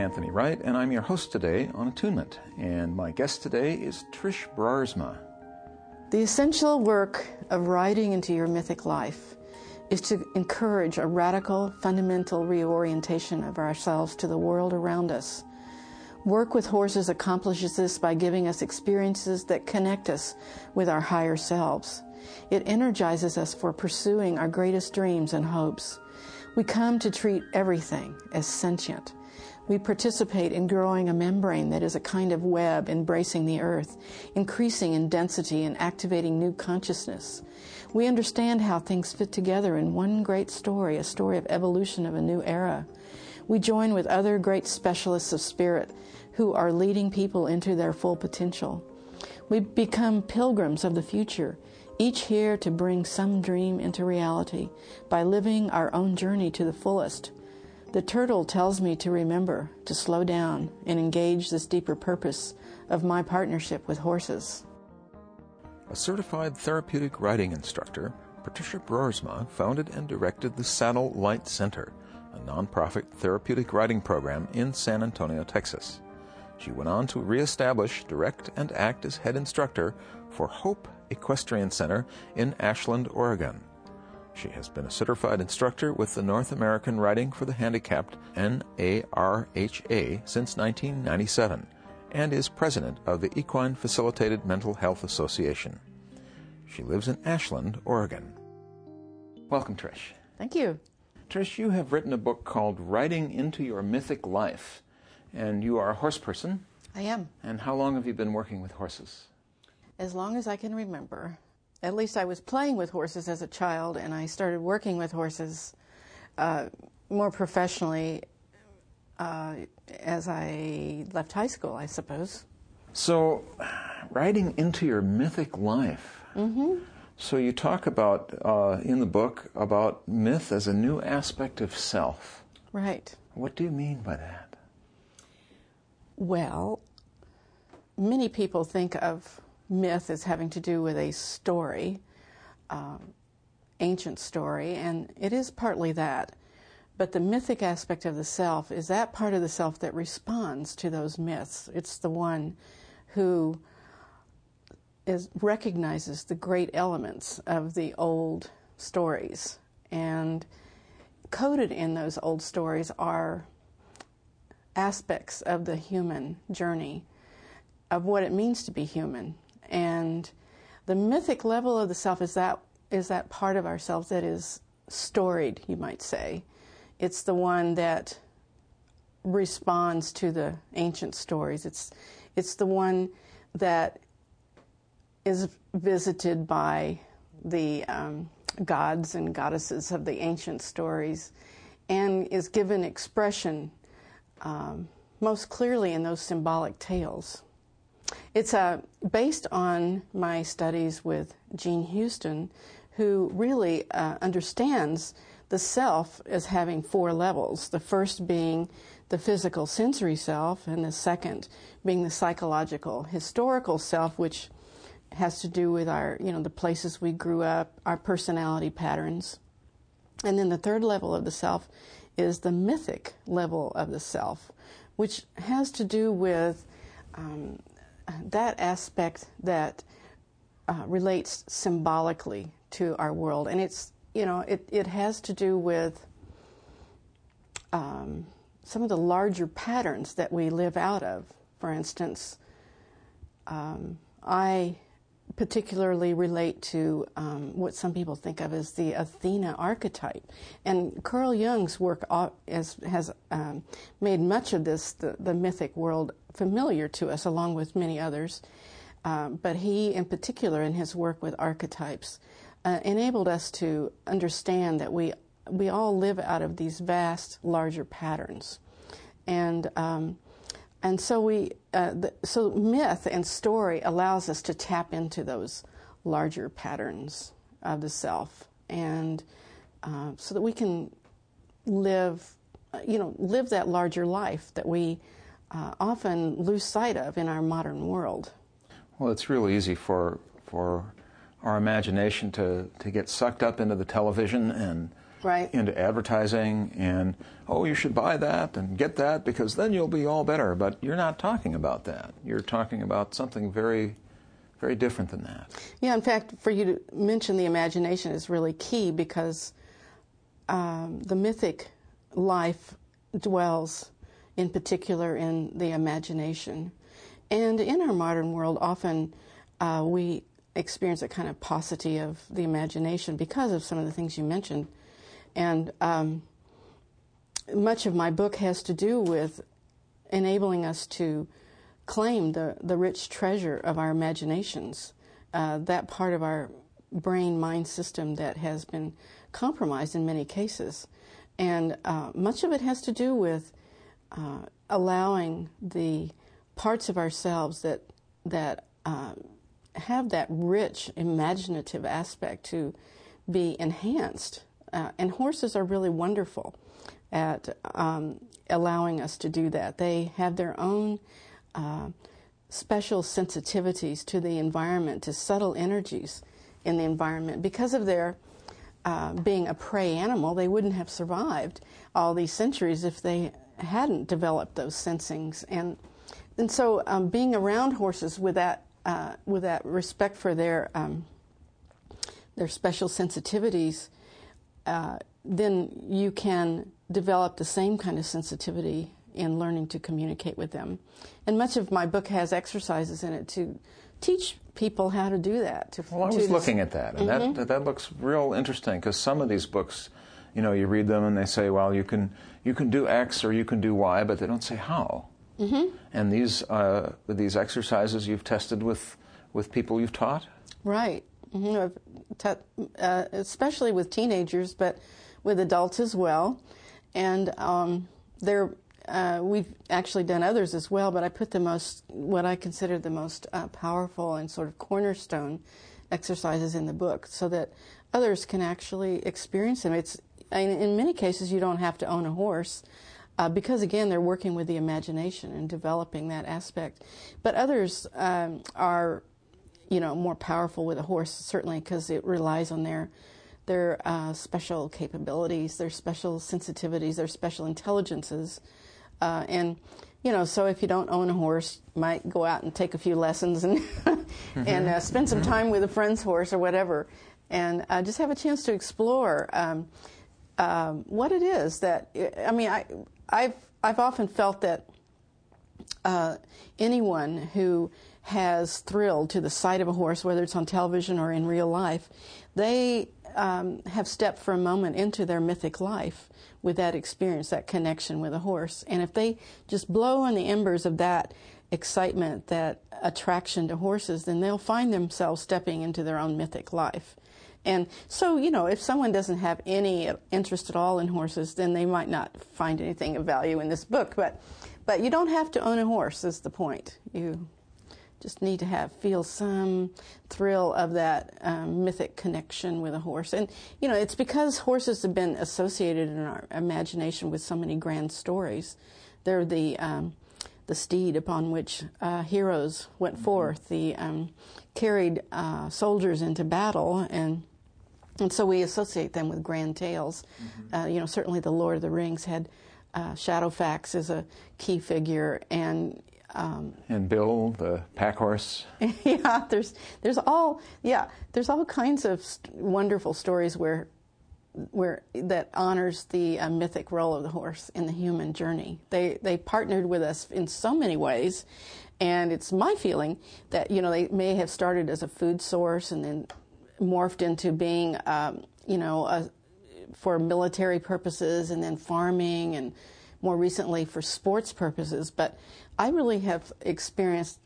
Anthony Wright, and I'm your host today on Attunement. And my guest today is Trish Broersma. The essential work of riding into your mythic life is to encourage a radical, fundamental reorientation of ourselves to the world around us. Work with Horses accomplishes this by giving us experiences that connect us with our higher selves. It energizes us for pursuing our greatest dreams and hopes. We come to treat everything as sentient we participate in growing a membrane that is a kind of web embracing the earth, increasing in density and activating new consciousness. We understand how things fit together in one great story, a story of evolution of a new era. We join with other great specialists of spirit who are leading people into their full potential. We become pilgrims of the future, each here to bring some dream into reality by living our own journey to the fullest. The turtle tells me to remember, to slow down, and engage this deeper purpose of my partnership with horses. A certified therapeutic riding instructor, Patricia Broersma founded and directed the Saddle Light Center, a nonprofit therapeutic riding program in San Antonio, Texas. She went on to reestablish, direct, and act as head instructor for Hope Equestrian Center in Ashland, Oregon. She has been a certified instructor with the North American Riding for the Handicapped NARHA since 1997 and is president of the Equine Facilitated Mental Health Association. She lives in Ashland, Oregon. Welcome, Trish. Thank you. Trish, you have written a book called Riding into Your Mythic Life, and you are a horse person. I am. And how long have you been working with horses? As long as I can remember at least I was playing with horses as a child, and I started working with horses uh, more professionally uh, as I left high school, I suppose. So, riding into your mythic life. Mm-hmm. So, you talk about uh, in the book about myth as a new aspect of self. Right. What do you mean by that? Well, many people think of myth is having to do with a story, uh, ancient story, and it is partly that. But the mythic aspect of the self is that part of the self that responds to those myths. It's the one who is, recognizes the great elements of the old stories. And coded in those old stories are aspects of the human journey, of what it means to be human. And the mythic level of the self is that is that part of ourselves that is storied, you might say. It's the one that responds to the ancient stories. It's it's the one that is visited by the um, gods and goddesses of the ancient stories, and is given expression um, most clearly in those symbolic tales. It's uh, based on my studies with Jean Houston, who really uh, understands the self as having four levels. The first being the physical sensory self, and the second being the psychological historical self, which has to do with our, you know, the places we grew up, our personality patterns. And then the third level of the self is the mythic level of the self, which has to do with um, that aspect that uh, relates symbolically to our world, and it's you know it it has to do with um, some of the larger patterns that we live out of. For instance, um, I particularly relate to um, what some people think of as the Athena archetype. And Carl Jung's work has, has um, made much of this, the, the, mythic world, familiar to us, along with many others. Um, but he, in particular, in his work with archetypes, uh, enabled us to understand that we, we all live out of these vast, larger patterns. And um, and so we, uh, the, so myth and story allows us to tap into those larger patterns of the self, and uh, so that we can live, you know, live that larger life that we uh, often lose sight of in our modern world. Well, it's really easy for for our imagination to to get sucked up into the television and right. into advertising and oh you should buy that and get that because then you'll be all better. But you're not talking about that. You're talking about something very very different than that. Yeah, in fact, for you to mention the imagination is really key because um, the mythic life dwells in particular in the imagination. And in our modern world, often uh, we experience a kind of paucity of the imagination because of some of the things you mentioned. And um, much of my book has to do with enabling us to claim the, the rich treasure of our imaginations, uh, that part of our brain mind system that has been compromised in many cases. And uh, much of it has to do with uh, allowing the parts of ourselves that, that uh, have that rich imaginative aspect to be enhanced. Uh, and horses are really wonderful at um, allowing us to do that. They have their own uh, special sensitivities to the environment, to subtle energies in the environment. Because of their uh, being a prey animal, they wouldn't have survived all these centuries if they hadn't developed those sensings. And and so, um, being around horses with that uh, with that respect for their um, their special sensitivities, uh, then you can develop the same kind of sensitivity in learning to communicate with them. And much of my book has exercises in it to teach people how to do that. To, well, I was looking at that, and mm-hmm. that that looks real interesting because some of these books, you know, you read them and they say, well, you can you can do X or you can do Y, but they don't say how. Mm-hmm. And these uh, these exercises you've tested with with people you've taught, right? Mm-hmm. Uh, especially with teenagers, but with adults as well. And um, they're uh, we've actually done others as well, but I put the most, what I consider the most uh, powerful and sort of cornerstone exercises in the book so that others can actually experience them. It's, in many cases, you don't have to own a horse. Uh, because again, they're working with the imagination and developing that aspect. But others um, are, you know, more powerful with a horse, certainly because it relies on their their uh, special capabilities, their special sensitivities, their special intelligences uh, and you know, so if you don't own a horse, you might go out and take a few lessons and and uh, spend some time with a friend's horse or whatever, and uh, just have a chance to explore um, um, what it is that I mean. I I've I've often felt that uh, anyone who has thrilled to the sight of a horse, whether it's on television or in real life, they um, have stepped for a moment into their mythic life with that experience, that connection with a horse. And if they just blow on the embers of that excitement, that attraction to horses, then they'll find themselves stepping into their own mythic life. And so, you know, if someone doesn't have any interest at all in horses, then they might not find anything of value in this book. But, but you don't have to own a horse. Is the point? You just need to have feel some thrill of that um, mythic connection with a horse and you know it's because horses have been associated in our imagination with so many grand stories they're the um, the steed upon which uh, heroes went mm-hmm. forth the um, carried uh, soldiers into battle and and so we associate them with grand tales mm-hmm. uh, you know certainly the lord of the rings had uh, Shadowfax is a key figure, and um, and Bill, the pack horse. yeah, there's there's all yeah there's all kinds of st- wonderful stories where where that honors the uh, mythic role of the horse in the human journey. They they partnered with us in so many ways, and it's my feeling that you know they may have started as a food source and then morphed into being um, you know a, for military purposes and then farming and more recently for sports purposes, but I really have experienced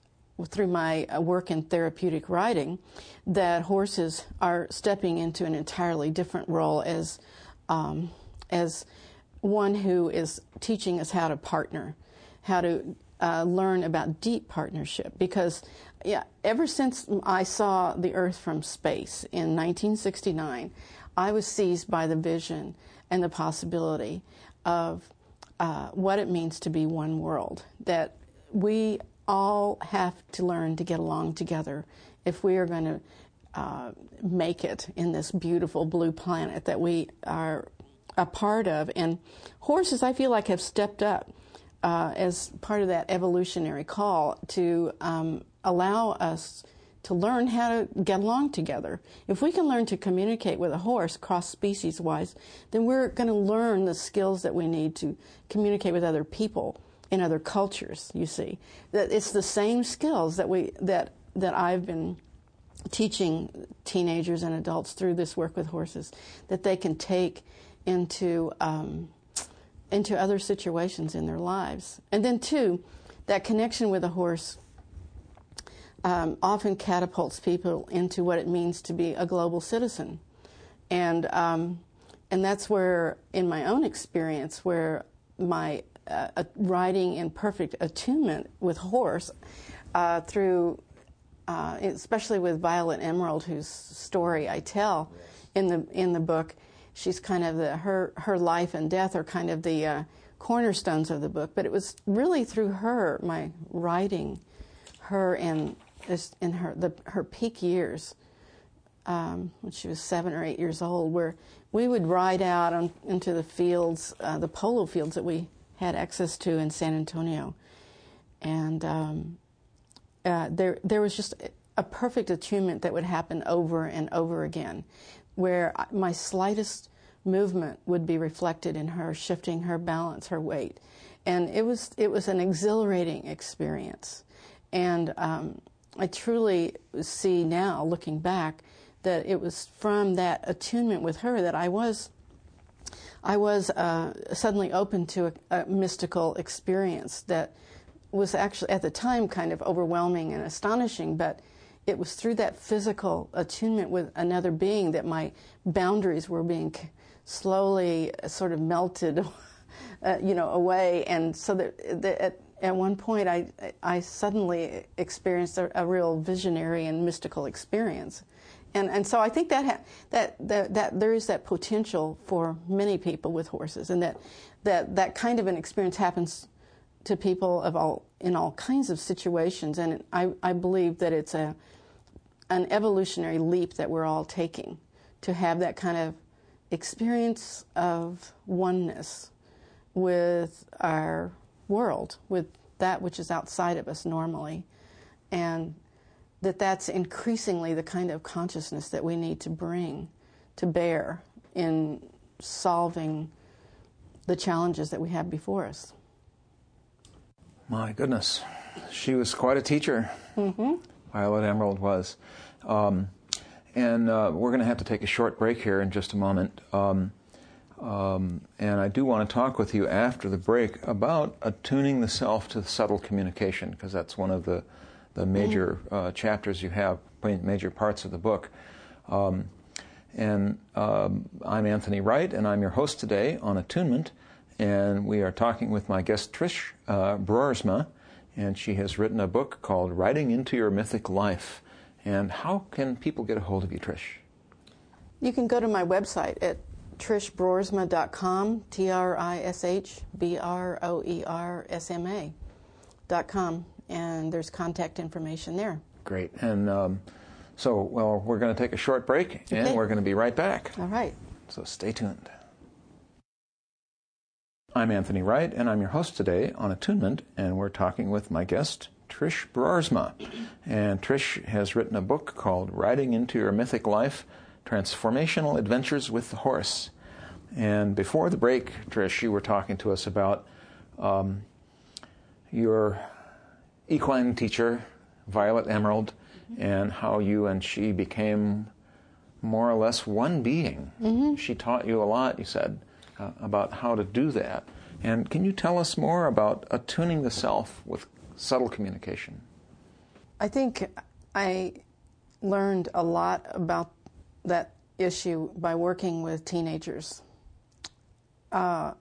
through my uh, work in therapeutic riding that horses are stepping into an entirely different role as um, as one who is teaching us how to partner, how to uh, learn about deep partnership. Because, yeah, ever since I saw the Earth from space in 1969, I was seized by the vision and the possibility of uh, what it means to be one world. That we all have to learn to get along together if we are going to uh, make it in this beautiful blue planet that we are a part of. And horses, I feel like, have stepped up uh, as part of that evolutionary call to um, allow us to learn how to get along together. If we can learn to communicate with a horse cross species wise, then we're going to learn the skills that we need to communicate with other people in other cultures, you see. That it's the same skills that we that that I've been teaching teenagers and adults through this work with horses that they can take into um, into other situations in their lives. And then two, that connection with a horse um, often catapults people into what it means to be a global citizen, and um, and that's where, in my own experience, where my uh, riding in perfect attunement with horse uh, through, uh, especially with Violet Emerald, whose story I tell in the in the book. She's kind of the her her life and death are kind of the uh, cornerstones of the book. But it was really through her, my writing, her and in her the her peak years. Um, when she was seven or eight years old, where we would ride out on, into the fields, uh, the polo fields that we had access to in San Antonio, and um, uh, there there was just a perfect attunement that would happen over and over again, where my slightest movement would be reflected in her shifting her balance, her weight, and it was it was an exhilarating experience, and um, I truly see now, looking back, that it was from that attunement with her that I was I was uh, suddenly open to a, a, mystical experience that was actually at the time kind of overwhelming and astonishing, but it was through that physical attunement with another being that my boundaries were being slowly sort of melted, uh, you know, away, and so that, that at, at one point I I suddenly experienced a, a real visionary and mystical experience and and so I think that ha- that, that that there is that potential for many people with horses, and that that that kind of an experience happens to people of all in all kinds of situations, and I I believe that it's a an evolutionary leap that we're all taking to have that kind of experience of oneness with our world, with that which is outside of us normally, and that that's increasingly the kind of consciousness that we need to bring to bear in solving the challenges that we have before us. My goodness, she was quite a teacher. Mm-hmm. Violet Emerald was. Um, and uh, we're going to have to take a short break here in just a moment. Um, um, and I do want to talk with you after the break about attuning the self to the subtle communication, because that's one of the the major uh, chapters you have, major parts of the book. Um, and um, I'm Anthony Wright, and I'm your host today on Attunement. And we are talking with my guest Trish uh, Broersma, and she has written a book called Riding into Your Mythic Life. And how can people get a hold of you, Trish? You can go to my website at trishbroersma.com, T R I S H B R O E R S M A.com and there's contact information there. Great. And um, so, well, we're going to take a short break okay. and we're going to be right back. All right. So stay tuned. I'm Anthony Wright, and I'm your host today on Attunement, and we're talking with my guest, Trish Broersma. And Trish has written a book called Riding into Your Mythic Life Transformational Adventures with the Horse. And before the break, Trish, you were talking to us about um, your equine teacher, Violet Emerald, mm-hmm. and how you and she became more or less one being. Mm-hmm. She taught you a lot, you said, uh, about how to do that. And can you tell us more about attuning the self with subtle communication? I think I learned a lot about that issue by working with teenagers. Uh,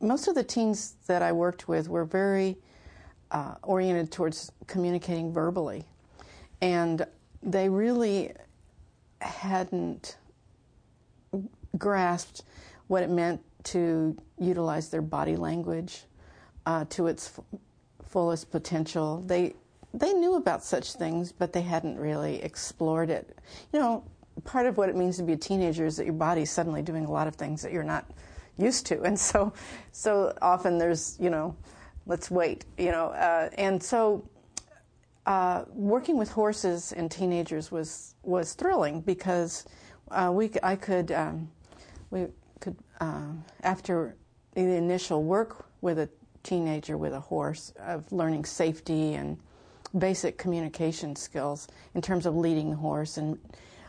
most of the teens that I worked with were very uh, oriented towards communicating verbally. And they really hadn't grasped what it meant to utilize their body language uh, to its f- fullest potential. They they knew about such things, but they hadn't really explored it. You know, part of what it means to be a teenager is that your body's suddenly doing a lot of things that you're not used to, and so so often there's you know, let's wait, you know, uh, and so. Uh, working with horses and teenagers was was thrilling because uh, we I could um, we could uh, after the initial work with a teenager with a horse of learning safety and basic communication skills in terms of leading the horse and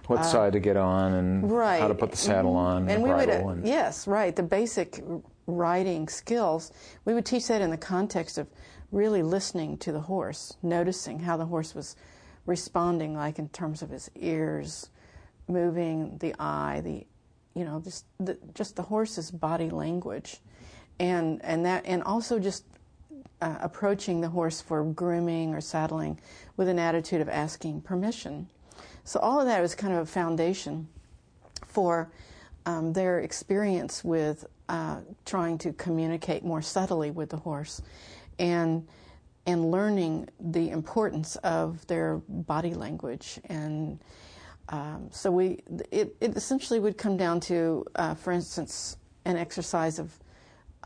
what uh, side to get on and right. how to put the saddle on and, and we would bridle uh, and yes right the basic riding skills we would teach that in the context of really listening to the horse noticing how the horse was responding like in terms of his ears moving the eye the you know just the, just the horse's body language and and that and also just uh, approaching the horse for grooming or saddling with an attitude of asking permission. So all of that was kind of a foundation for um, their experience with uh, trying to communicate more subtly with the horse, and and learning the importance of their body language and. Um, so we, it, it essentially would come down to, uh, for instance, an exercise of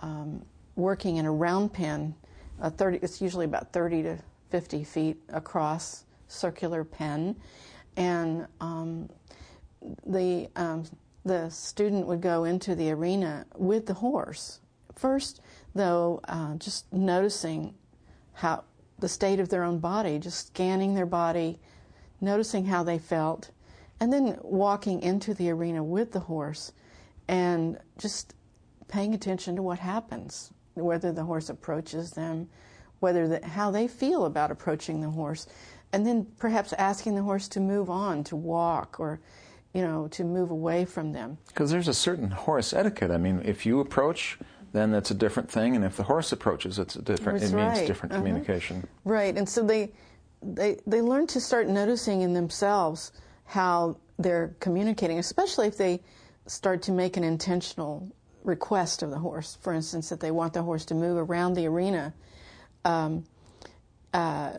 um, working in a round pen, A 30, it's usually about 30 to 50 feet across, circular pen, and um, the um, the student would go into the arena with the horse. First, though, uh, just noticing how the state of their own body, just scanning their body, noticing how they felt, and then walking into the arena with the horse and just paying attention to what happens, whether the horse approaches them, whether the, how they feel about approaching the horse, and then perhaps asking the horse to move on, to walk, or you know, to move away from them. Because there's a certain horse etiquette. I mean, if you approach, then that's a different thing, and if the horse approaches, it's a different. That's it right. means different uh-huh. communication. Right, and so they they they learn to start noticing in themselves how they're communicating, especially if they start to make an intentional request of the horse. For instance, that they want the horse to move around the arena um, uh,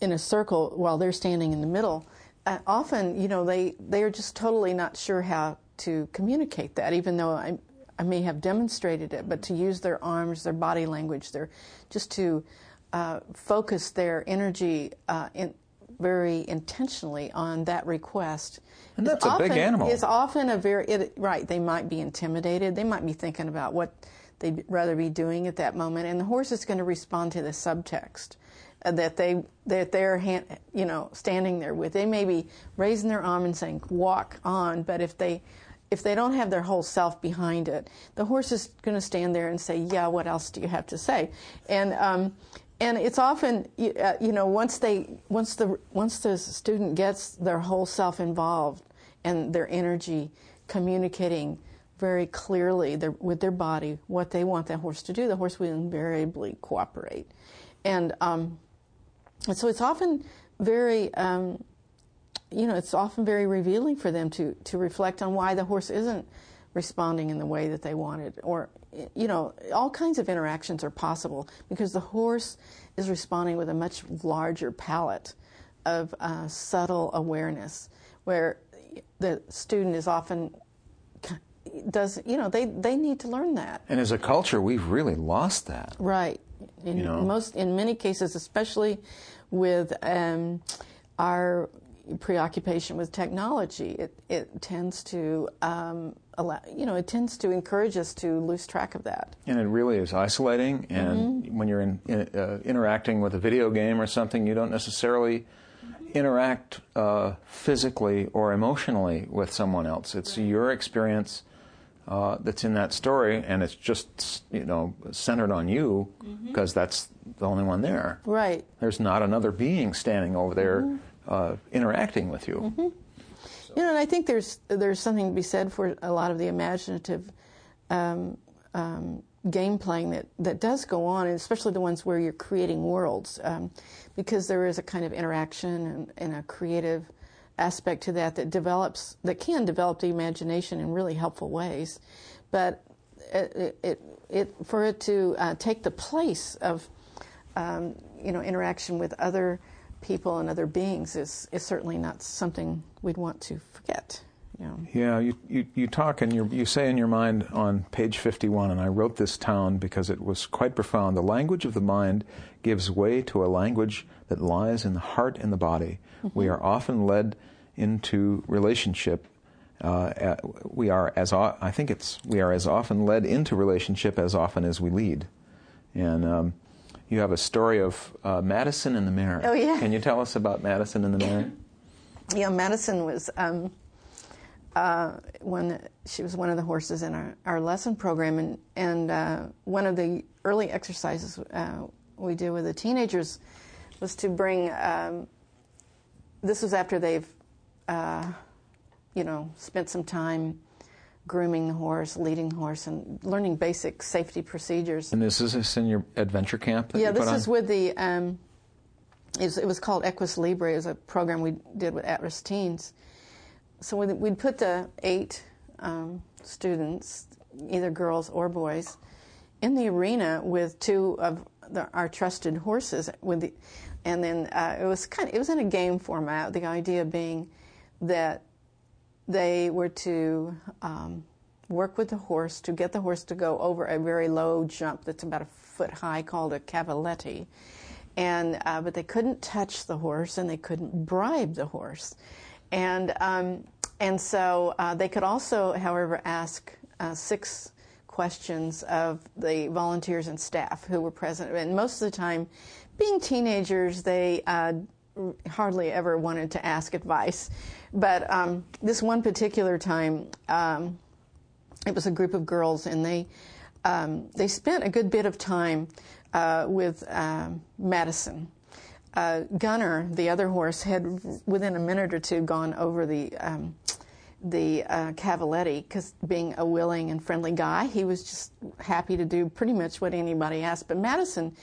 in a circle while they're standing in the middle. Uh, often, you know, they they are just totally not sure how to communicate that, even though I I may have demonstrated it. But to use their arms, their body language, their just to uh, focus their energy uh, in, very intentionally on that request. And that's a often, big animal. It's often a very it, right. They might be intimidated. They might be thinking about what they'd rather be doing at that moment, and the horse is going to respond to the subtext that they that they're hand, you know standing there with. They may be raising their arm and saying "walk on," but if they if they don't have their whole self behind it, the horse is going to stand there and say, "Yeah, what else do you have to say?" And um, and it's often uh, you know once they once the once the student gets their whole self involved and their energy communicating very clearly their, with their body what they want that horse to do, the horse will invariably cooperate, and um, and so it's often very um, you know it's often very revealing for them to to reflect on why the horse isn't responding in the way that they wanted or you know, all kinds of interactions are possible because the horse is responding with a much larger palette of uh, subtle awareness, where the student is often does you know they they need to learn that. And as a culture, we've really lost that. Right. In You know? most in many cases, especially with um, our preoccupation with technology, it, it tends to um, allow, you know, it tends to encourage us to lose track of that. And it really is isolating. And Mm-hmm. when you're in, in, uh, interacting with a video game or something, you don't necessarily interact uh, physically or emotionally with someone else. It's your experience uh, that's in that story, and it's just you know centered on you Mm-hmm. because that's the only one there. Right. There's not another being standing over there Mm-hmm. uh, interacting with you. You know, and I think there's there's something to be said for a lot of the imaginative um, um, game playing that, that does go on, and especially the ones where you're creating worlds, um, because there is a kind of interaction and, and, a creative aspect to that that develops that can develop the imagination in really helpful ways, but it, it, it for it to uh, take the place of um, you know interaction with other people and other beings is, is certainly not something we'd want to forget. You know. Yeah, you, you, you talk and you you say in your mind on page 51, and I wrote this down because it was quite profound. The language of the mind gives way to a language that lies in the heart and the body. Mm-hmm. We are often led into relationship. Uh, we are as I think it's we are as often led into relationship as often as we lead, and um, you have a story of uh, Madison in the mirror. Oh yeah. Can you tell us about Madison in the mirror? yeah, Madison was um, uh, when she was one of the horses in our, our lesson program, and and uh, one of the early exercises uh, we do with the teenagers was to bring. Um, this was after they've, uh, you know, spent some time grooming the horse, leading the horse, and learning basic safety procedures. And this is this in your adventure camp? yeah, this is with the. Um, it, was, it was called Equus Libre. It was a program we did with at-risk teens. So we'd, we'd put the eight um, students, either girls or boys, in the arena with two of the, our trusted horses. With the, and then uh, it was kind of, it was in a game format. The idea being that they were to um, work with the horse to get the horse to go over a very low jump that's about a foot high called a cavaletti. And, uh, but they couldn't touch the horse and they couldn't bribe the horse. And, um, and so uh, they could also, however, ask uh, six questions of the volunteers and staff who were present. And most of the time, being teenagers, they uh, hardly ever wanted to ask advice. But um, this one particular time, um, it was a group of girls, and they um, they spent a good bit of time uh, with um, Madison. Uh, Gunner, the other horse, had within a minute or two gone over the um, the uh, Cavaletti because being a willing and friendly guy, he was just happy to do pretty much what anybody asked. But Madison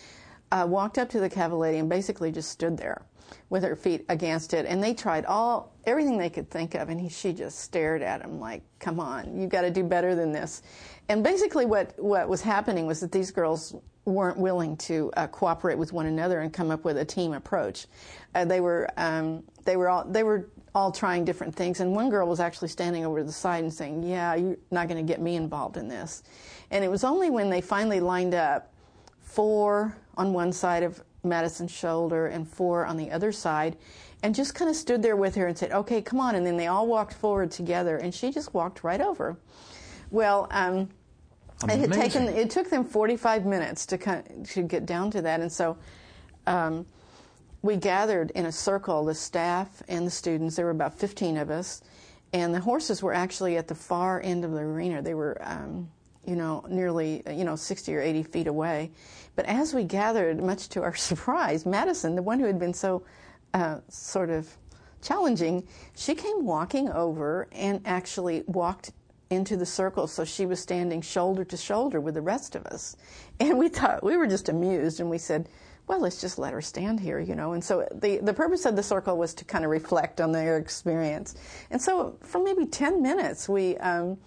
uh, walked up to the Cavaletti and basically just stood there with her feet against it, and they tried all everything they could think of, and he, she just stared at him like, "Come on, you've got to do better than this." And basically, what what was happening was that these girls weren't willing to uh, cooperate with one another and come up with a team approach. Uh, they were um, they were all they were all trying different things, and one girl was actually standing over to the side and saying, "Yeah, you're not going to get me involved in this." And it was only when they finally lined up, four on one side of Madison's shoulder and four on the other side, and just kind of stood there with her and said, "Okay, come on." And then they all walked forward together, and she just walked right over. Well, um, it had taken it took them 45 minutes to kind of, to get down to that, and so. Um, we gathered in a circle, the staff and the students. There were about 15 of us, and the horses were actually at the far end of the arena. They were, um, you know, nearly, you know, 60 or 80 feet away. But as we gathered, much to our surprise, Madison, the one who had been so uh, sort of challenging, she came walking over and actually walked into the circle so she was standing shoulder to shoulder with the rest of us. And we thought, we were just amused and we said, well, let's just let her stand here, you know. And so the, the purpose of the circle was to kind of reflect on their experience. And so for maybe 10 minutes, we, um,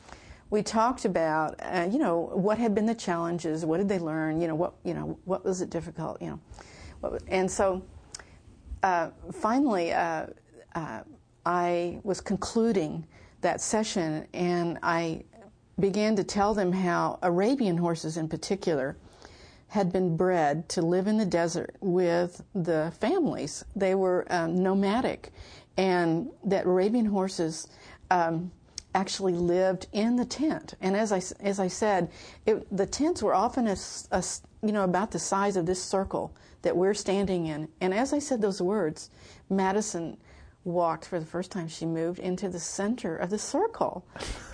we talked about, uh, you know, what had been the challenges, what did they learn, you know, what, you know, what was it difficult, you know. What, and so uh, finally, uh, uh, I was concluding that session and I began to tell them how Arabian horses in particular had been bred to live in the desert with the families. They were um, nomadic, and that Arabian horses um, actually lived in the tent. And as I, as I said, it, the tents were often a, a, you know about the size of this circle that we're standing in. And as I said those words, Madison walked for the first time she moved into the center of the circle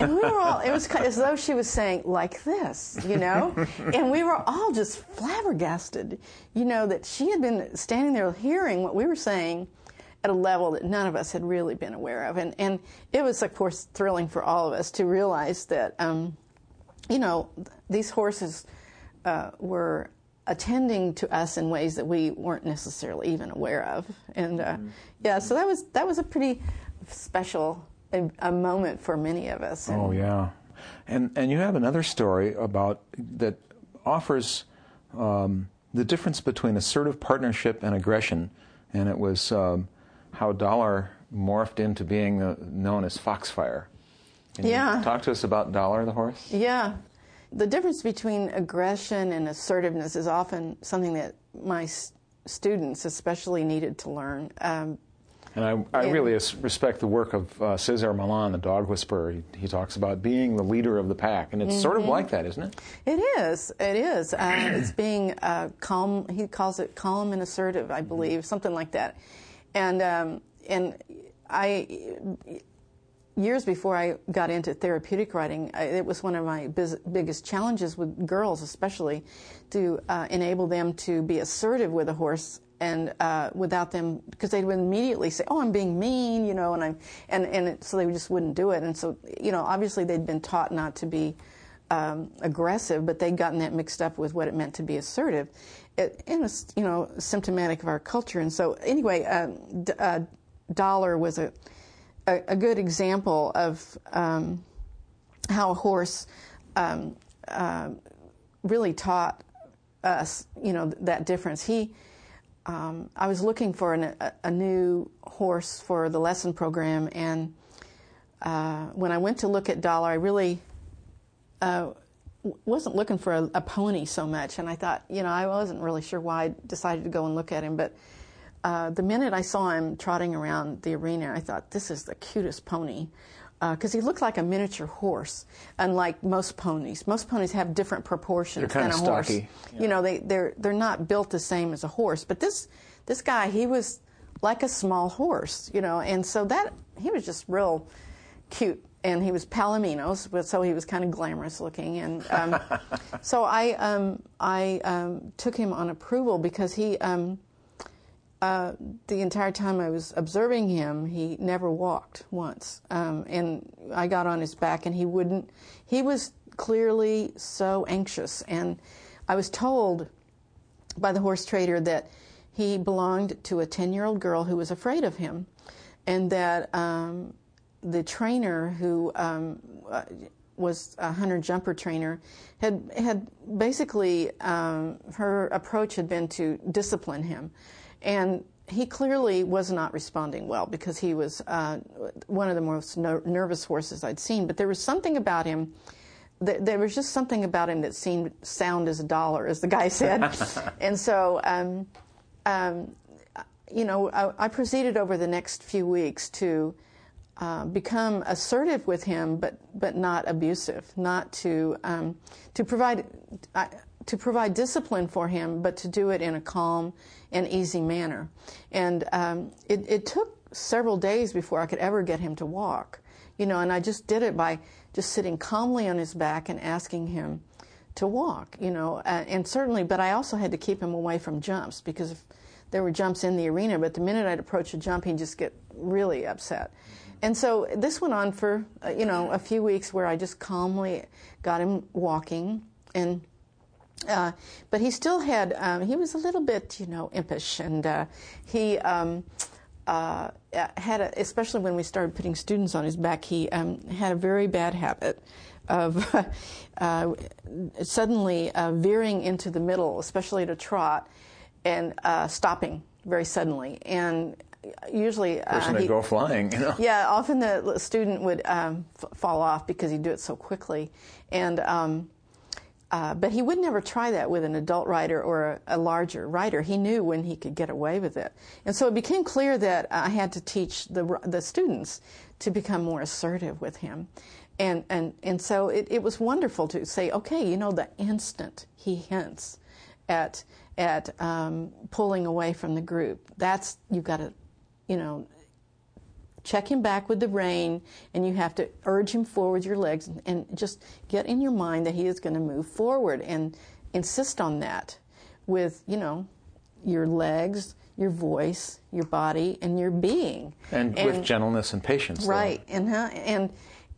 and we were all it was as though she was saying like this you know and we were all just flabbergasted you know that she had been standing there hearing what we were saying at a level that none of us had really been aware of and and it was of course thrilling for all of us to realize that um, you know these horses uh, were attending to us in ways that we weren't necessarily even aware of. And uh, mm-hmm. yeah, so that was that was a pretty special a, a, moment for many of us. And oh yeah, and and you have another story about that offers um, the difference between assertive partnership and aggression, and it was. Um, how Dollar morphed into being uh, known as Foxfire. Can Yeah. You talk to us about Dollar the horse. Yeah. The difference between aggression and assertiveness is often something that my s- students especially needed to learn. Um, And I, I Yeah. really respect the work of uh, Cesar Millan, the dog whisperer. He, he talks about being the leader of the pack, and it's sort Mm-hmm. of like that, isn't it? It is. It is. Uh, it's being uh, calm. He calls it calm and assertive, I believe, something like that. And um, and I years before I got into therapeutic riding, I, it was one of my biz- biggest challenges with girls, especially, to uh, enable them to be assertive with a horse and uh, without them, because they would immediately say, "Oh, I'm being mean," you know, and I'm, and and so they just wouldn't do it. And so, you know, obviously they'd been taught not to be um, aggressive, but they'd gotten that mixed up with what it meant to be assertive. It, and you know, symptomatic of our culture. And so, anyway, um, D- uh, Dollar was a, a, a good example of um, how a horse um, uh, really taught us, you know, that difference. He, um, I was looking for an, a, a new horse for the lesson program, and uh, when I went to look at Dollar, I really uh, wasn't looking for a, a pony so much, and I thought, you know, I wasn't really sure why I decided to go and look at him, but uh, the minute I saw him trotting around the arena, I thought, this is the cutest pony. Because he looked like a miniature horse, unlike most ponies. Most ponies have different proportions They're than a horse. stocky, You know, they, they're they're not built the same as a horse. But this this guy, he was like a small horse, you know, and so that he was just real cute. And he was Palominos, but so he was kind of glamorous looking. And um, so I um, I um, took him on approval because he. Um, uh, the entire time I was observing him, he never walked once. Um, and I got on his back, and he wouldn't. He was clearly so anxious. And I was told by the horse trader that he belonged to a 10 year old girl who was afraid of him, and that um, the trainer who um, uh, was a hunter jumper trainer had had basically um, her approach had been to discipline him, and he clearly was not responding well because he was uh, one of the most ner- nervous horses I'd seen. But there was something about him. th- There was just something about him that seemed sound as a dollar, as the guy said. and so, um, um, you know, I, I proceeded over the next few weeks to uh, become assertive with him, but but not abusive. Not to um, to provide uh, to provide discipline for him, but to do it in a calm and easy manner. And um, it, it took several days before I could ever get him to walk. You know, and I just did it by just sitting calmly on his back and asking him to walk. You know, uh, and certainly, but I also had to keep him away from jumps because if there were jumps in the arena, but the minute I'd approach a jump, he'd just get really upset. And so this went on for uh, you know a few weeks where I just calmly got him walking and. Uh, but he still had, um, he was a little bit, you know, impish, and uh, he um, uh, had, a, especially when we started putting students on his back, he um, had a very bad habit of uh, suddenly uh, veering into the middle, especially at a trot, and uh, stopping very suddenly. And usually, uh, Person to go flying, you know. yeah, often the student would um, f- fall off because he'd do it so quickly, and um, uh, but he would never try that with an adult rider or a, a larger rider. He knew when he could get away with it, and so it became clear that I had to teach the the students to become more assertive with him, and and and so it, it was wonderful to say, okay, you know, the instant he hints at at um, pulling away from the group, that's you've got to, you know, check him back with the rein, and you have to urge him forward with your legs and, and just get in your mind that he is going to move forward and insist on that with, you know, your legs, your voice, your body, and your being. And, with gentleness and patience. though. Right, and and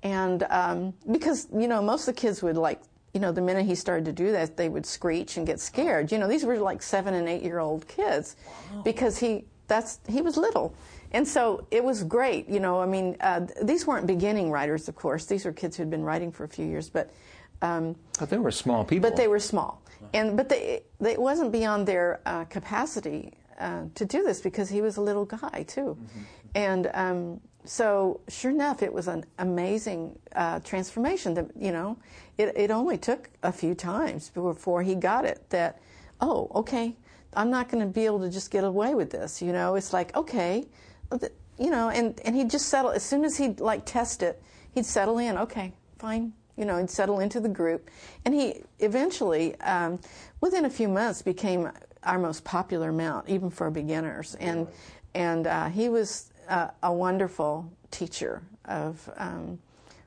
and um, because you know most of the kids would like you know the minute he started to do that they would screech and get scared. You know these were like seven and eight year old kids because he that's he was little. And so it was great, you know. I mean, uh, these weren't beginning writers, of course. These were kids who'd been writing for a few years, but um, But they were small people. but they were small, and but they, they it wasn't beyond their uh, capacity uh, to do this because he was a little guy too, and um, so sure enough, it was an amazing uh, transformation. That you know, it it only took a few times before he got it. That oh, okay, I'm not going to be able to just get away with this. You know, it's like okay, you know, and and he'd just settle as soon as he'd like test it, he'd settle in. Okay, fine. You know, he'd settle into the group, and he eventually, um, within a few months, became our most popular mount, even for beginners. And and uh, he was uh, a wonderful teacher of. Um,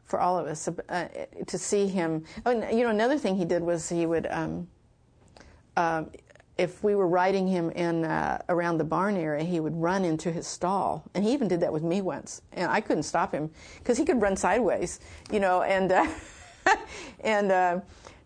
for all of us, uh, to see him. Oh, you know, another thing he did was he would um, uh, if we were riding him in uh, around the barn area, he would run into his stall, and he even did that with me once, and I couldn't stop him because he could run sideways, you know, and uh, and uh,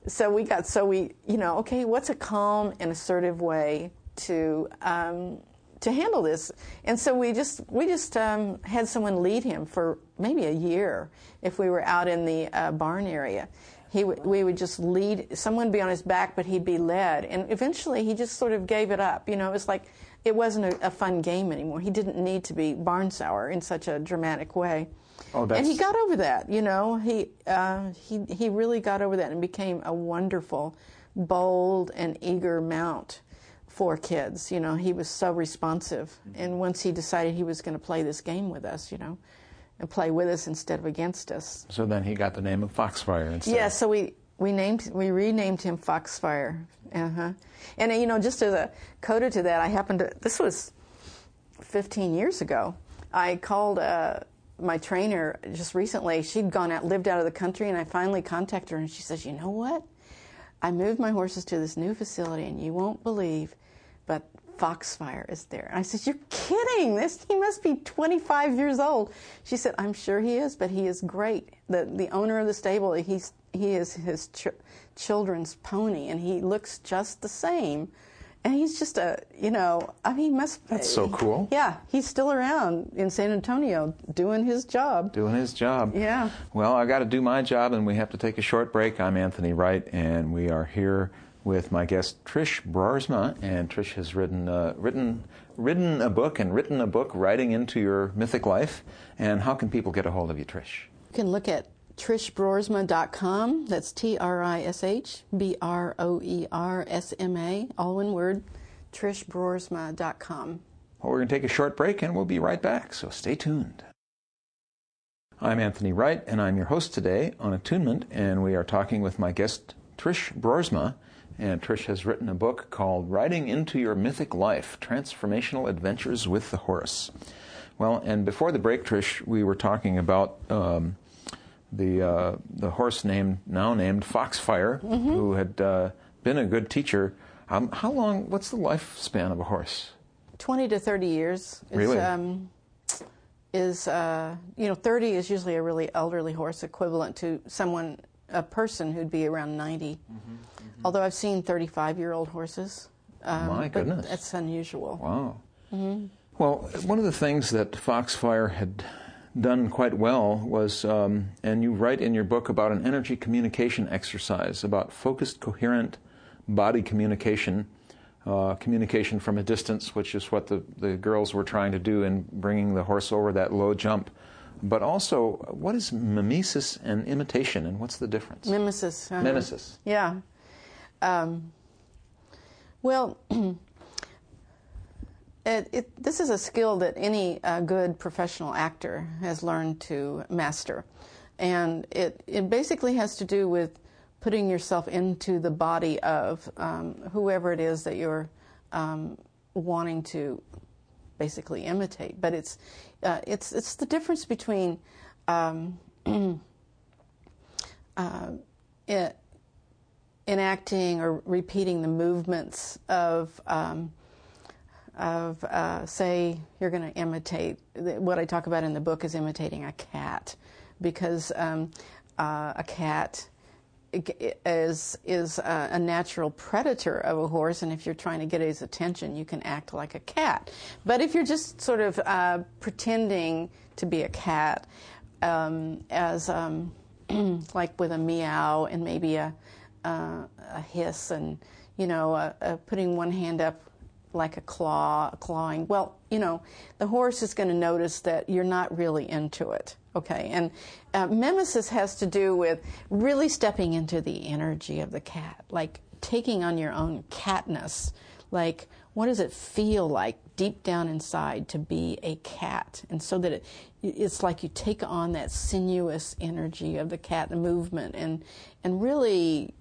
so we got so we you know okay, what's a calm and assertive way to um, to handle this? And so we just we just um, had someone lead him for maybe a year if we were out in the uh, barn area, he w- we would just lead someone would be on his back but he'd be led. And eventually he just sort of gave it up. You know it was like it wasn't a, a fun game anymore. He didn't need to be barn sour in such a dramatic way. Oh, that's... and he got over that you know? He uh, he he really got over that and became a wonderful bold and eager mount for kids. You know he was so responsive. And once he decided he was going to play this game with us you know and play with us instead of against us. So then he got the name of Foxfire instead. Yeah, so we, we named we renamed him Foxfire. Uh-huh. And you know, just as a coda to that, I happened to this was 15 years ago. I called uh, my trainer just recently. She'd gone out, lived out of the country, and I finally contacted her, and she says, "You know what? I moved my horses to this new facility, and you won't believe, but Foxfire is there. And I said, You're kidding. This he must be 25 years old. She said, I'm sure he is, but he is great. The the owner of the stable, he's he is his ch- children's pony, and he looks just the same. And he's just a, you know, I mean, he must. That's uh, so cool. Yeah, he's still around in San Antonio doing his job. Doing his job. Yeah. Well, I got to do my job, and we have to take a short break. I'm Anthony Wright, and we are here with my guest Trish Broersma, and Trish has written uh, written written a book and written a book Riding into Your Mythic Life. And how can people get a hold of you, Trish? You can look at trishbroersma.com. That's T R I S H B R O E R S M A, all one word, trishbroersma.com. Well, we're going to take a short break and we'll be right back, so stay tuned. I'm Anthony Wright, and I'm your host today on Attunement, and we are talking with my guest, Trish Broersma and Trish has written a book called Riding into Your Mythic Life Transformational Adventures with the Horse. Well, and before the break, Trish, we were talking about um, the, uh, the horse named, now named Foxfire, mm-hmm. who had uh, been a good teacher. Um, how long, what's the lifespan of a horse? 20 to 30 years. Really? Um, is, uh, you know, 30 is usually a really elderly horse, equivalent to someone, a person who'd be around 90. Mm-hmm. Mm-hmm. Although I've seen 35 year old horses. Um, My goodness. That's unusual. Wow. Mm-hmm. Well, one of the things that Foxfire had done quite well was, um, and you write in your book about an energy communication exercise, about focused, coherent body communication, uh, communication from a distance, which is what the, the girls were trying to do in bringing the horse over that low jump. But also, what is mimesis and imitation, and what's the difference? Mimesis. Uh-huh. Mimesis. Yeah. Um, well, it, it, this is a skill that any uh, good professional actor has learned to master. And it, it basically has to do with putting yourself into the body of um, whoever it is that you're um, wanting to basically imitate. But it's, uh, it's, it's the difference between um, uh, it, enacting or repeating the movements of, um, of uh, say, you're going to imitate, what I talk about in the book is imitating a cat, because um, uh, a cat is is a, natural predator of a horse, and if you're trying to get his attention, you can act like a cat. But if you're just sort of uh, pretending to be a cat, um, as um, like with a meow and maybe a uh, a hiss and you know uh, uh, putting one hand up like a claw, clawing. Well, you know, the horse is going to notice that you're not really into it. Okay, and uh, mimesis has to do with really stepping into the energy of the cat, like taking on your own catness. Like, what does it feel like deep down inside to be a cat? And so that it, it's like you take on that sinuous energy of the cat, the movement, and and really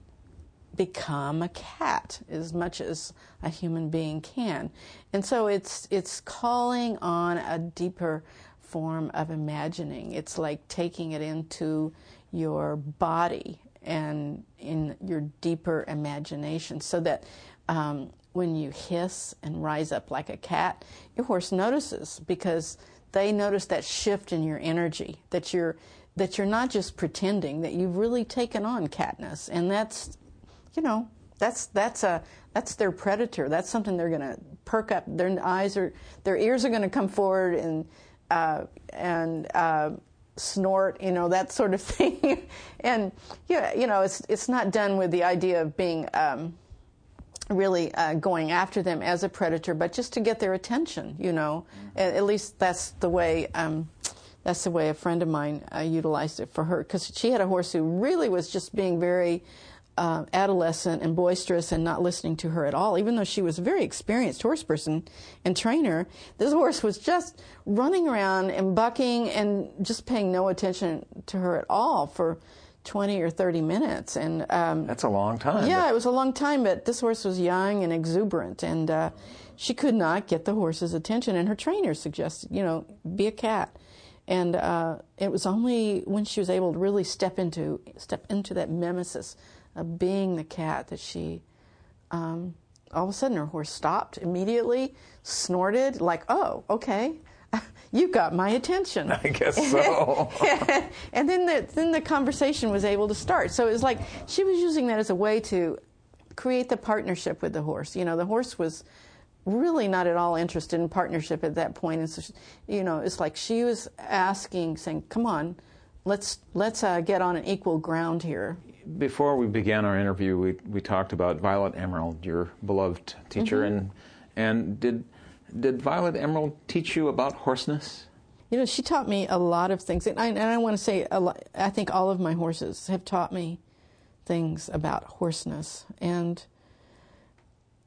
become a cat as much as a human being can. And so it's it's calling on a deeper form of imagining. It's like taking it into your body and in your deeper imagination so that um, when you hiss and rise up like a cat, your horse notices because they notice that shift in your energy that you're that you're not just pretending that you've really taken on catness. And that's you know that's that's a that's their predator. That's something they're going to perk up. Their eyes are their ears are going to come forward and uh, and uh, snort you know that sort of thing and yeah you know it's it's not done with the idea of being um, really uh, going after them as a predator, but just to get their attention. You know, mm-hmm. at, at, least that's the way. Um, that's the way a friend of mine uh, utilized it for her because she had a horse who really was just being very uh, adolescent and boisterous and not listening to her at all, even though she was a very experienced horse person and trainer. This horse was just running around and bucking and just paying no attention to her at all for 20 or 30 minutes. And um, that's a long time. Yeah, it was a long time, but this horse was young and exuberant, and uh, she could not get the horse's attention. And her trainer suggested, you know, be a cat. And uh, it was only when she was able to really step into step into that mimesis of being the cat that she, um, all of a sudden, her horse stopped immediately, snorted like, "Oh, okay." you got my attention. I guess so. and then the, then the conversation was able to start. So it was like she was using that as a way to create the partnership with the horse. You know, the horse was really not at all interested in partnership at that point. And so, she, you know, it's like she was asking, saying, "Come on, let's let's uh, get on an equal ground here." Before we began our interview, we we talked about Violet Emerald, your beloved teacher, mm-hmm. and and did did Violet Emerald teach you about horseness? You know, she taught me a lot of things, and I, and I want to say, lot, I think all of my horses have taught me things about horseness, and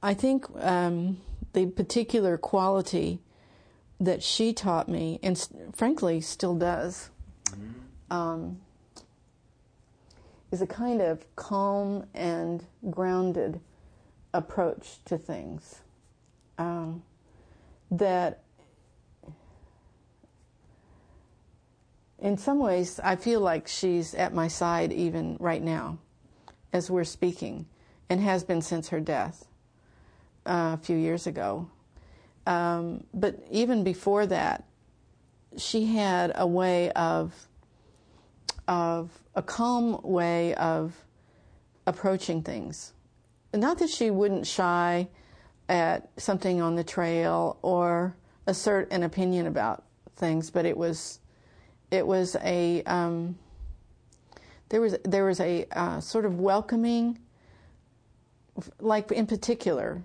I think um, the particular quality that she taught me, and frankly still does, mm-hmm. um, is a kind of calm and grounded approach to things. Um, that in some ways I feel like she's at my side even right now as we're speaking and has been since her death uh, a few years ago. Um, but even before that, she had a way of of a calm way of approaching things. Not that she wouldn't shy at something on the trail or assert an opinion about things, but it was it was a um, there was there was a uh, sort of welcoming, like in particular,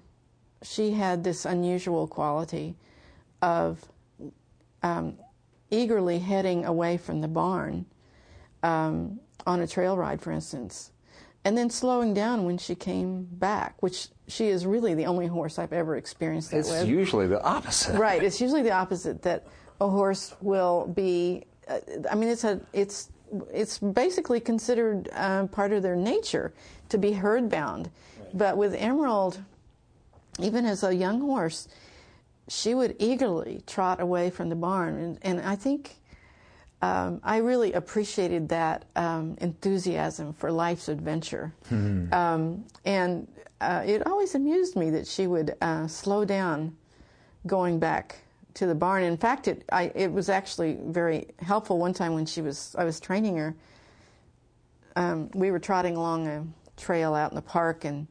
she had this unusual quality of um, eagerly heading away from the barn um, on a trail ride, for instance, and then slowing down when she came back, which she is really the only horse I've ever experienced that it's with. It's usually the opposite. Right. It's usually the opposite that a horse will be. Uh, I mean, it's a it's it's basically considered uh, part of their nature to be herd bound. Right. But with Emerald, even as a young horse, she would eagerly trot away from the barn, and, and I think um, I really appreciated that um, enthusiasm for life's adventure. Mm-hmm. Um, and uh, it always amused me that she would uh, slow down going back to the barn. In fact, it, I, it was actually very helpful one time when she was, I was training her. Um, we were trotting along a trail out in the park and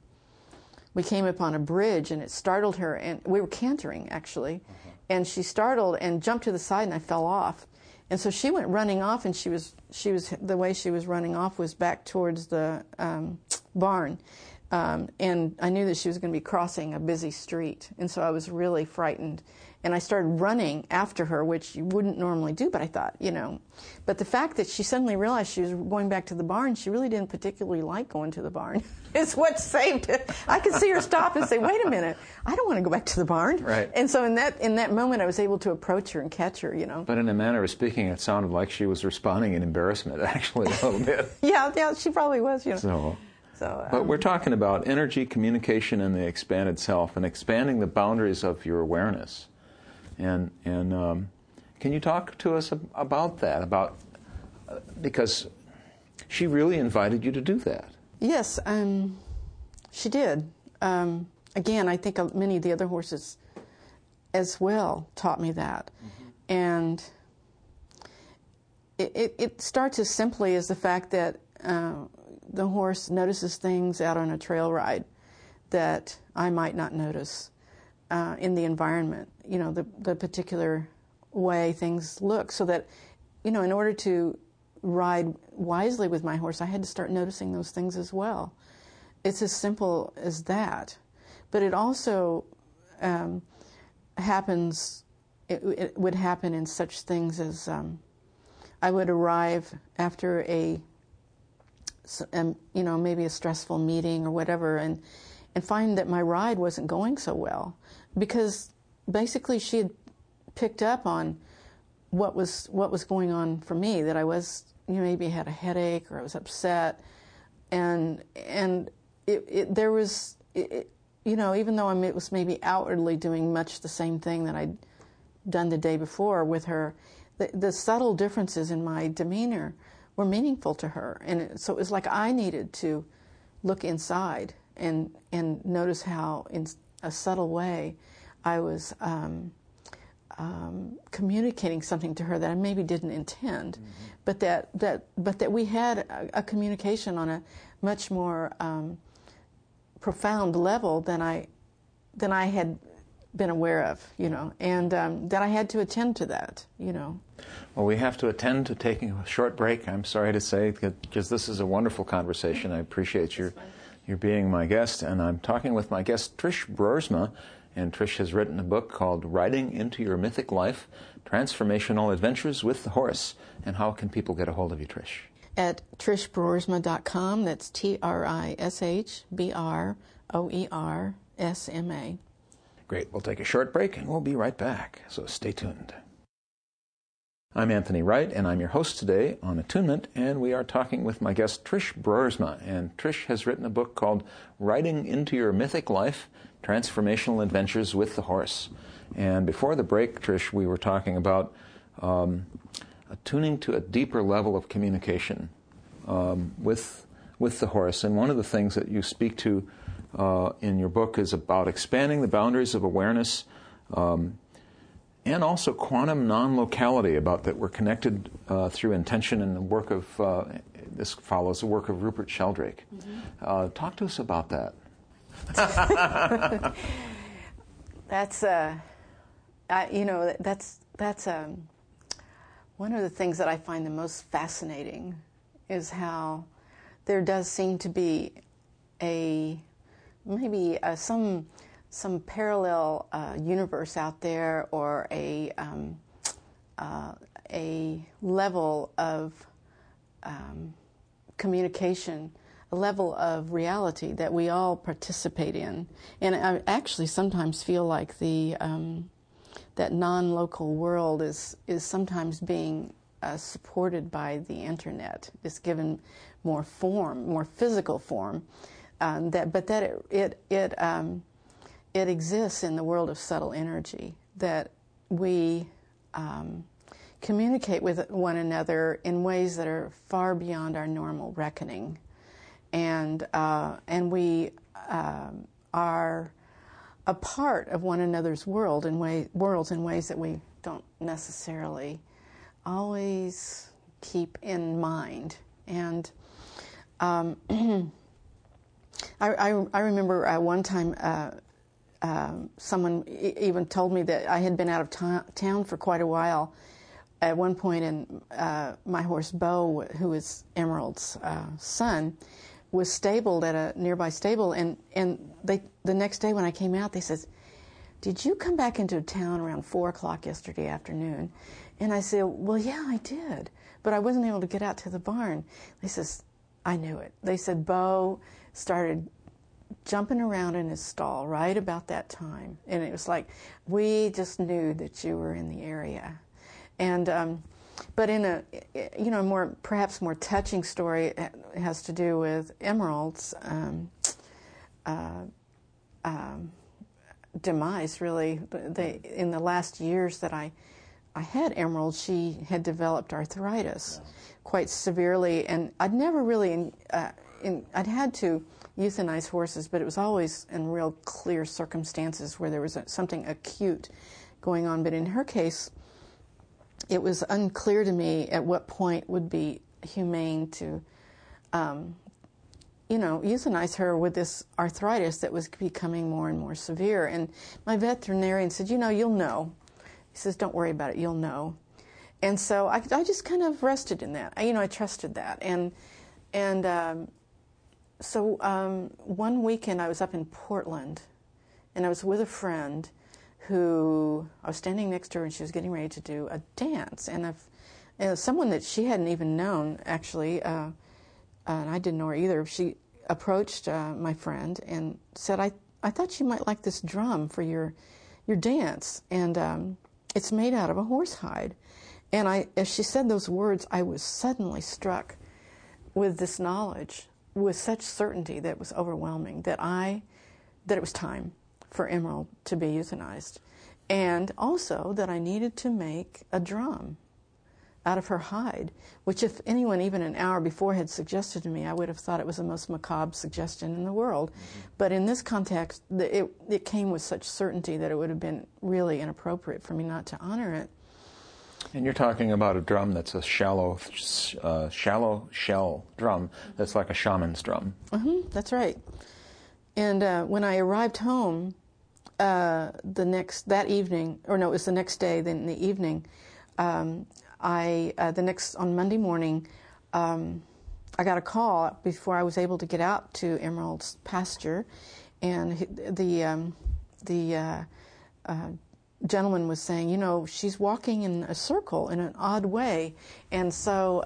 we came upon a bridge and it startled her and we were cantering actually. Uh-huh. And she startled and jumped to the side and I fell off and so she went running off, and she was she was the way she was running off was back towards the um, barn. Um, and I knew that she was going to be crossing a busy street, and so I was really frightened. And I started running after her, which you wouldn't normally do, but I thought, you know. But the fact that she suddenly realized she was going back to the barn, she really didn't particularly like going to the barn, is what saved it. I could see her stop and say, "Wait a minute, I don't want to go back to the barn." Right. And so in that in that moment, I was able to approach her and catch her, you know. But in a manner of speaking, it sounded like she was responding in embarrassment, actually, a little bit. yeah, yeah, she probably was, you know. So. So, um, but we're talking about energy, communication, and the expanded self, and expanding the boundaries of your awareness. And and um, can you talk to us about that? About uh, because she really invited you to do that. Yes, um, she did. Um, again, I think many of the other horses as well taught me that, mm-hmm. and it, it, it, starts as simply as the fact that. Uh, the horse notices things out on a trail ride that I might not notice uh, in the environment, you know, the, the particular way things look. So that, you know, in order to ride wisely with my horse, I had to start noticing those things as well. It's as simple as that. But it also um, happens, it, it, would happen in such things as um, I would arrive after a um, you know, maybe a stressful meeting or whatever, and and find that my ride wasn't going so well because basically she had picked up on what was what was going on for me that I was you know maybe had a headache or I was upset and and it, it there was it, you know even though I was maybe outwardly doing much the same thing that I'd done the day before with her the, the subtle differences in my demeanor were meaningful to her. And so it was like I needed to look inside and and notice how, in a subtle way, I was um, um, communicating something to her that I maybe didn't intend, mm-hmm. but that that but that we had a, a communication on a much more um, profound level than I than I had been aware of, you know, and um, that I had to attend to that, you know. Well, we have to attend to taking a short break. I'm sorry to say, because this is a wonderful conversation. I appreciate your your being my guest, and I'm talking with my guest Trish Broersma, and Trish has written a book called "Riding into Your Mythic Life: Transformational Adventures with the Horse." And how can people get a hold of you, Trish? At trishbroersma.com. That's T R I S H B R O E R S M A. Great. We'll take a short break and we'll be right back. So stay tuned. I'm Anthony Wright, and I'm your host today on Attunement, and we are talking with my guest Trish Broersma. And Trish has written a book called Riding into Your Mythic Life Transformational Adventures with the Horse. And before the break, Trish, we were talking about um, attuning to a deeper level of communication um, with, with the horse. And one of the things that you speak to uh, in your book is about expanding the boundaries of awareness. Um, and also quantum non-locality about that we're connected uh, through intention and the work of uh, this follows the work of Rupert Sheldrake. Mm-hmm. Uh, talk to us about that. that's uh, you know that's that's um, one of the things that I find the most fascinating is how there does seem to be a maybe uh, some some parallel uh, universe out there or a um, uh, a level of um, communication, level of reality that we all participate in. And I actually sometimes feel like the um, that non-local world is is sometimes being uh, supported by the internet. It's given more form, more physical form. Um, that, but that it it it, um, it exists in the world of subtle energy that we um, communicate with one another in ways that are far beyond our normal reckoning, and uh, and we um, are a part of one another's world in way worlds in ways that we don't necessarily always keep in mind and. Um, I, I, I remember uh, one time uh, uh, someone even told me that I had been out of town for quite a while. At one point, and uh, my horse Bo, who is Emerald's uh, son, was stabled at a nearby stable, and and they the next day when I came out, they says, "Did you come back into town around four o'clock yesterday afternoon?" And I said, "Well, yeah, I did, but I wasn't able to get out to the barn." They says, "I knew it." They said, "Bo started jumping around in his stall right about that time, and it was like we just knew that you were in the area." And um, but in a you know more perhaps more touching story it has to do with Emerald's um, uh, um, demise. Really, they, in the last years that I I had Emerald, she had developed arthritis yeah. quite severely, and I'd never really uh, in, I'd had to euthanize horses, but it was always in real clear circumstances where there was a, something acute going on. But in her case it was unclear to me at what point would be humane to, um, you know, euthanize her with this arthritis that was becoming more and more severe. And my veterinarian said, you know, you'll know. He says, don't worry about it, you'll know. And so I, I just kind of rested in that. I, you know, I trusted that. And, and um, so um, one weekend I was up in Portland and I was with a friend who I was standing next to her and she was getting ready to do a dance. And if, uh, someone that she hadn't even known, actually, uh, and I didn't know her either, she approached uh, my friend and said, I, I thought you might like this drum for your, your dance. And um, it's made out of a horsehide. And I, as she said those words, I was suddenly struck with this knowledge with such certainty that it was overwhelming that I, that it was time for Emerald to be euthanized. And also that I needed to make a drum out of her hide, which, if anyone even an hour before had suggested to me, I would have thought it was the most macabre suggestion in the world. Mm-hmm. But in this context, it, it came with such certainty that it would have been really inappropriate for me not to honor it. And you're talking about a drum that's a shallow, uh, shallow shell drum that's like a shaman's drum. Mm-hmm, that's right. And uh, when I arrived home, uh, the next that evening, or no, it was the next day. Then in the evening, um, I uh, the next on Monday morning, um, I got a call before I was able to get out to Emerald's pasture, and the um, the uh, uh, gentleman was saying, you know, she's walking in a circle in an odd way, and so.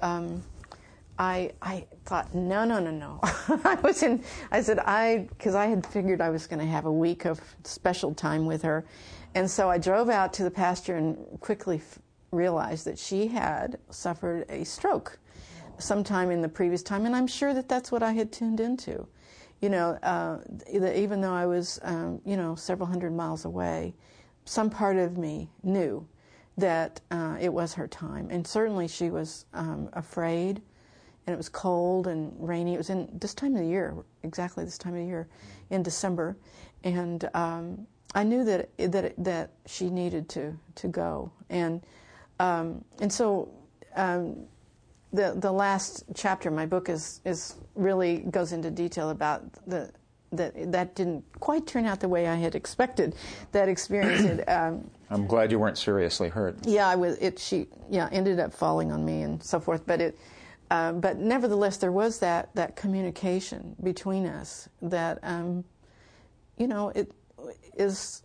I, I thought, no, no, no, no. I was in, I said, I, because I had figured I was going to have a week of special time with her. And so I drove out to the pasture and quickly f- realized that she had suffered a stroke sometime in the previous time. And I'm sure that that's what I had tuned into. You know, uh, even though I was, um, you know, several hundred miles away, some part of me knew that uh, it was her time. And certainly she was um, afraid and it was cold and rainy. It was in this time of the year, exactly this time of the year, in December, and um, I knew that that that she needed to to go, and um, and so. Um, the the last chapter of my book is is really goes into detail about the that that didn't quite turn out the way I had expected. That experience. Had, um, I'm glad you weren't seriously hurt. Yeah, I was. It she yeah ended up falling on me and so forth. But it um, but nevertheless, there was that, that communication between us that, um, you know, it is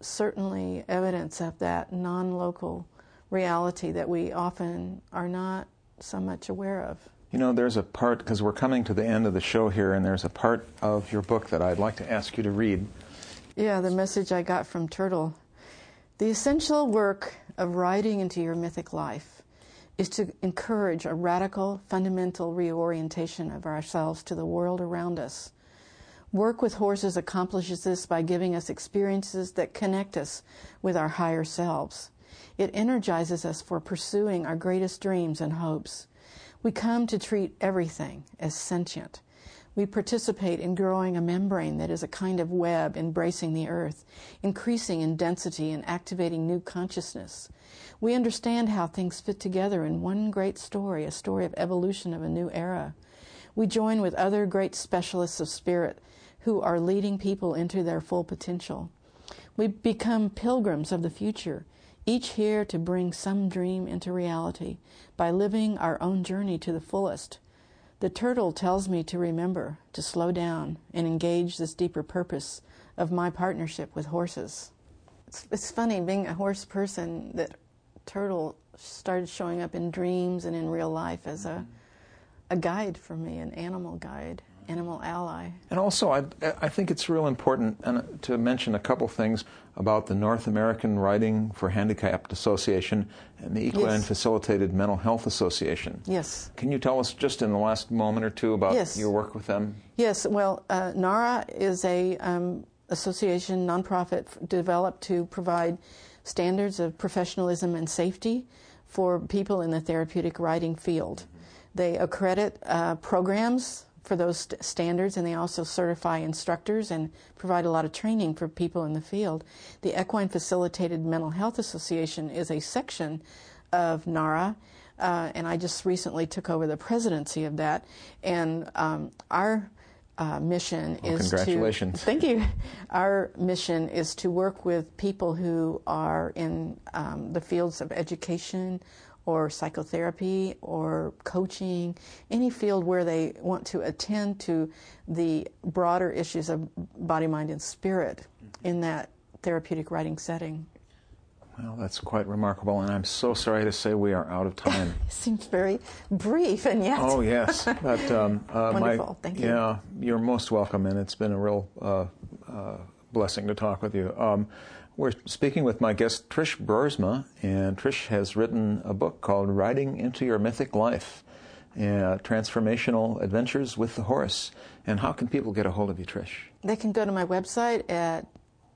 certainly evidence of that non local reality that we often are not so much aware of. You know, there's a part, because we're coming to the end of the show here, and there's a part of your book that I'd like to ask you to read. Yeah, the message I got from Turtle. The essential work of Riding into Your Mythic Life is to encourage a radical, fundamental reorientation of ourselves to the world around us. Work with horses accomplishes this by giving us experiences that connect us with our higher selves. It energizes us for pursuing our greatest dreams and hopes. We come to treat everything as sentient we participate in growing a membrane that is a kind of web embracing the earth, increasing in density and activating new consciousness. We understand how things fit together in one great story, a story of evolution of a new era. We join with other great specialists of spirit who are leading people into their full potential. We become pilgrims of the future, each here to bring some dream into reality by living our own journey to the fullest The turtle tells me to remember, to slow down, and engage this deeper purpose of my partnership with horses. It's, it's funny, being a horse person, that turtle started showing up in dreams and in real life as a, a guide for me, an animal guide animal ally. And also, I, I think it's real important to mention a couple things about the North American Riding for Handicapped Association and the Equine yes. Facilitated Mental Health Association. Yes. Can you tell us just in the last moment or two about yes. your work with them? Yes. Well, uh, NARHA is a um, association nonprofit developed to provide standards of professionalism and safety for people in the therapeutic riding field. They accredit uh, programs for those st- standards, and they also certify instructors and provide a lot of training for people in the field. The Equine Facilitated Mental Health Association is a section of NARHA, uh, and I just recently took over the presidency of that. And um, our uh, mission well, is congratulations. to thank you. Our mission is to work with people who are in um, the fields of education or psychotherapy or coaching, any field where they want to attend to the broader issues of body, mind, and spirit in that therapeutic riding setting. Well, that's quite remarkable, and I'm so sorry to say we are out of time. It seems very brief, and yet. Oh yes, but um, uh, wonderful. My, Thank you. Yeah, you're most welcome, and it's been a real uh, uh, blessing to talk with you. Um, we're speaking with my guest, Trish Broersma, and Trish has written a book called Riding into Your Mythic Life uh, Transformational Adventures with the Horse. And how can people get a hold of you, Trish? They can go to my website at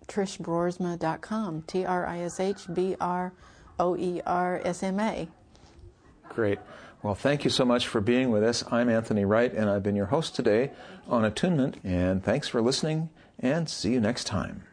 trishbroersma.com, T R I S H B R O E R S M A. Great. Well, thank you so much for being with us. I'm Anthony Wright, and I've been your host today on Attunement. And thanks for listening, and see you next time.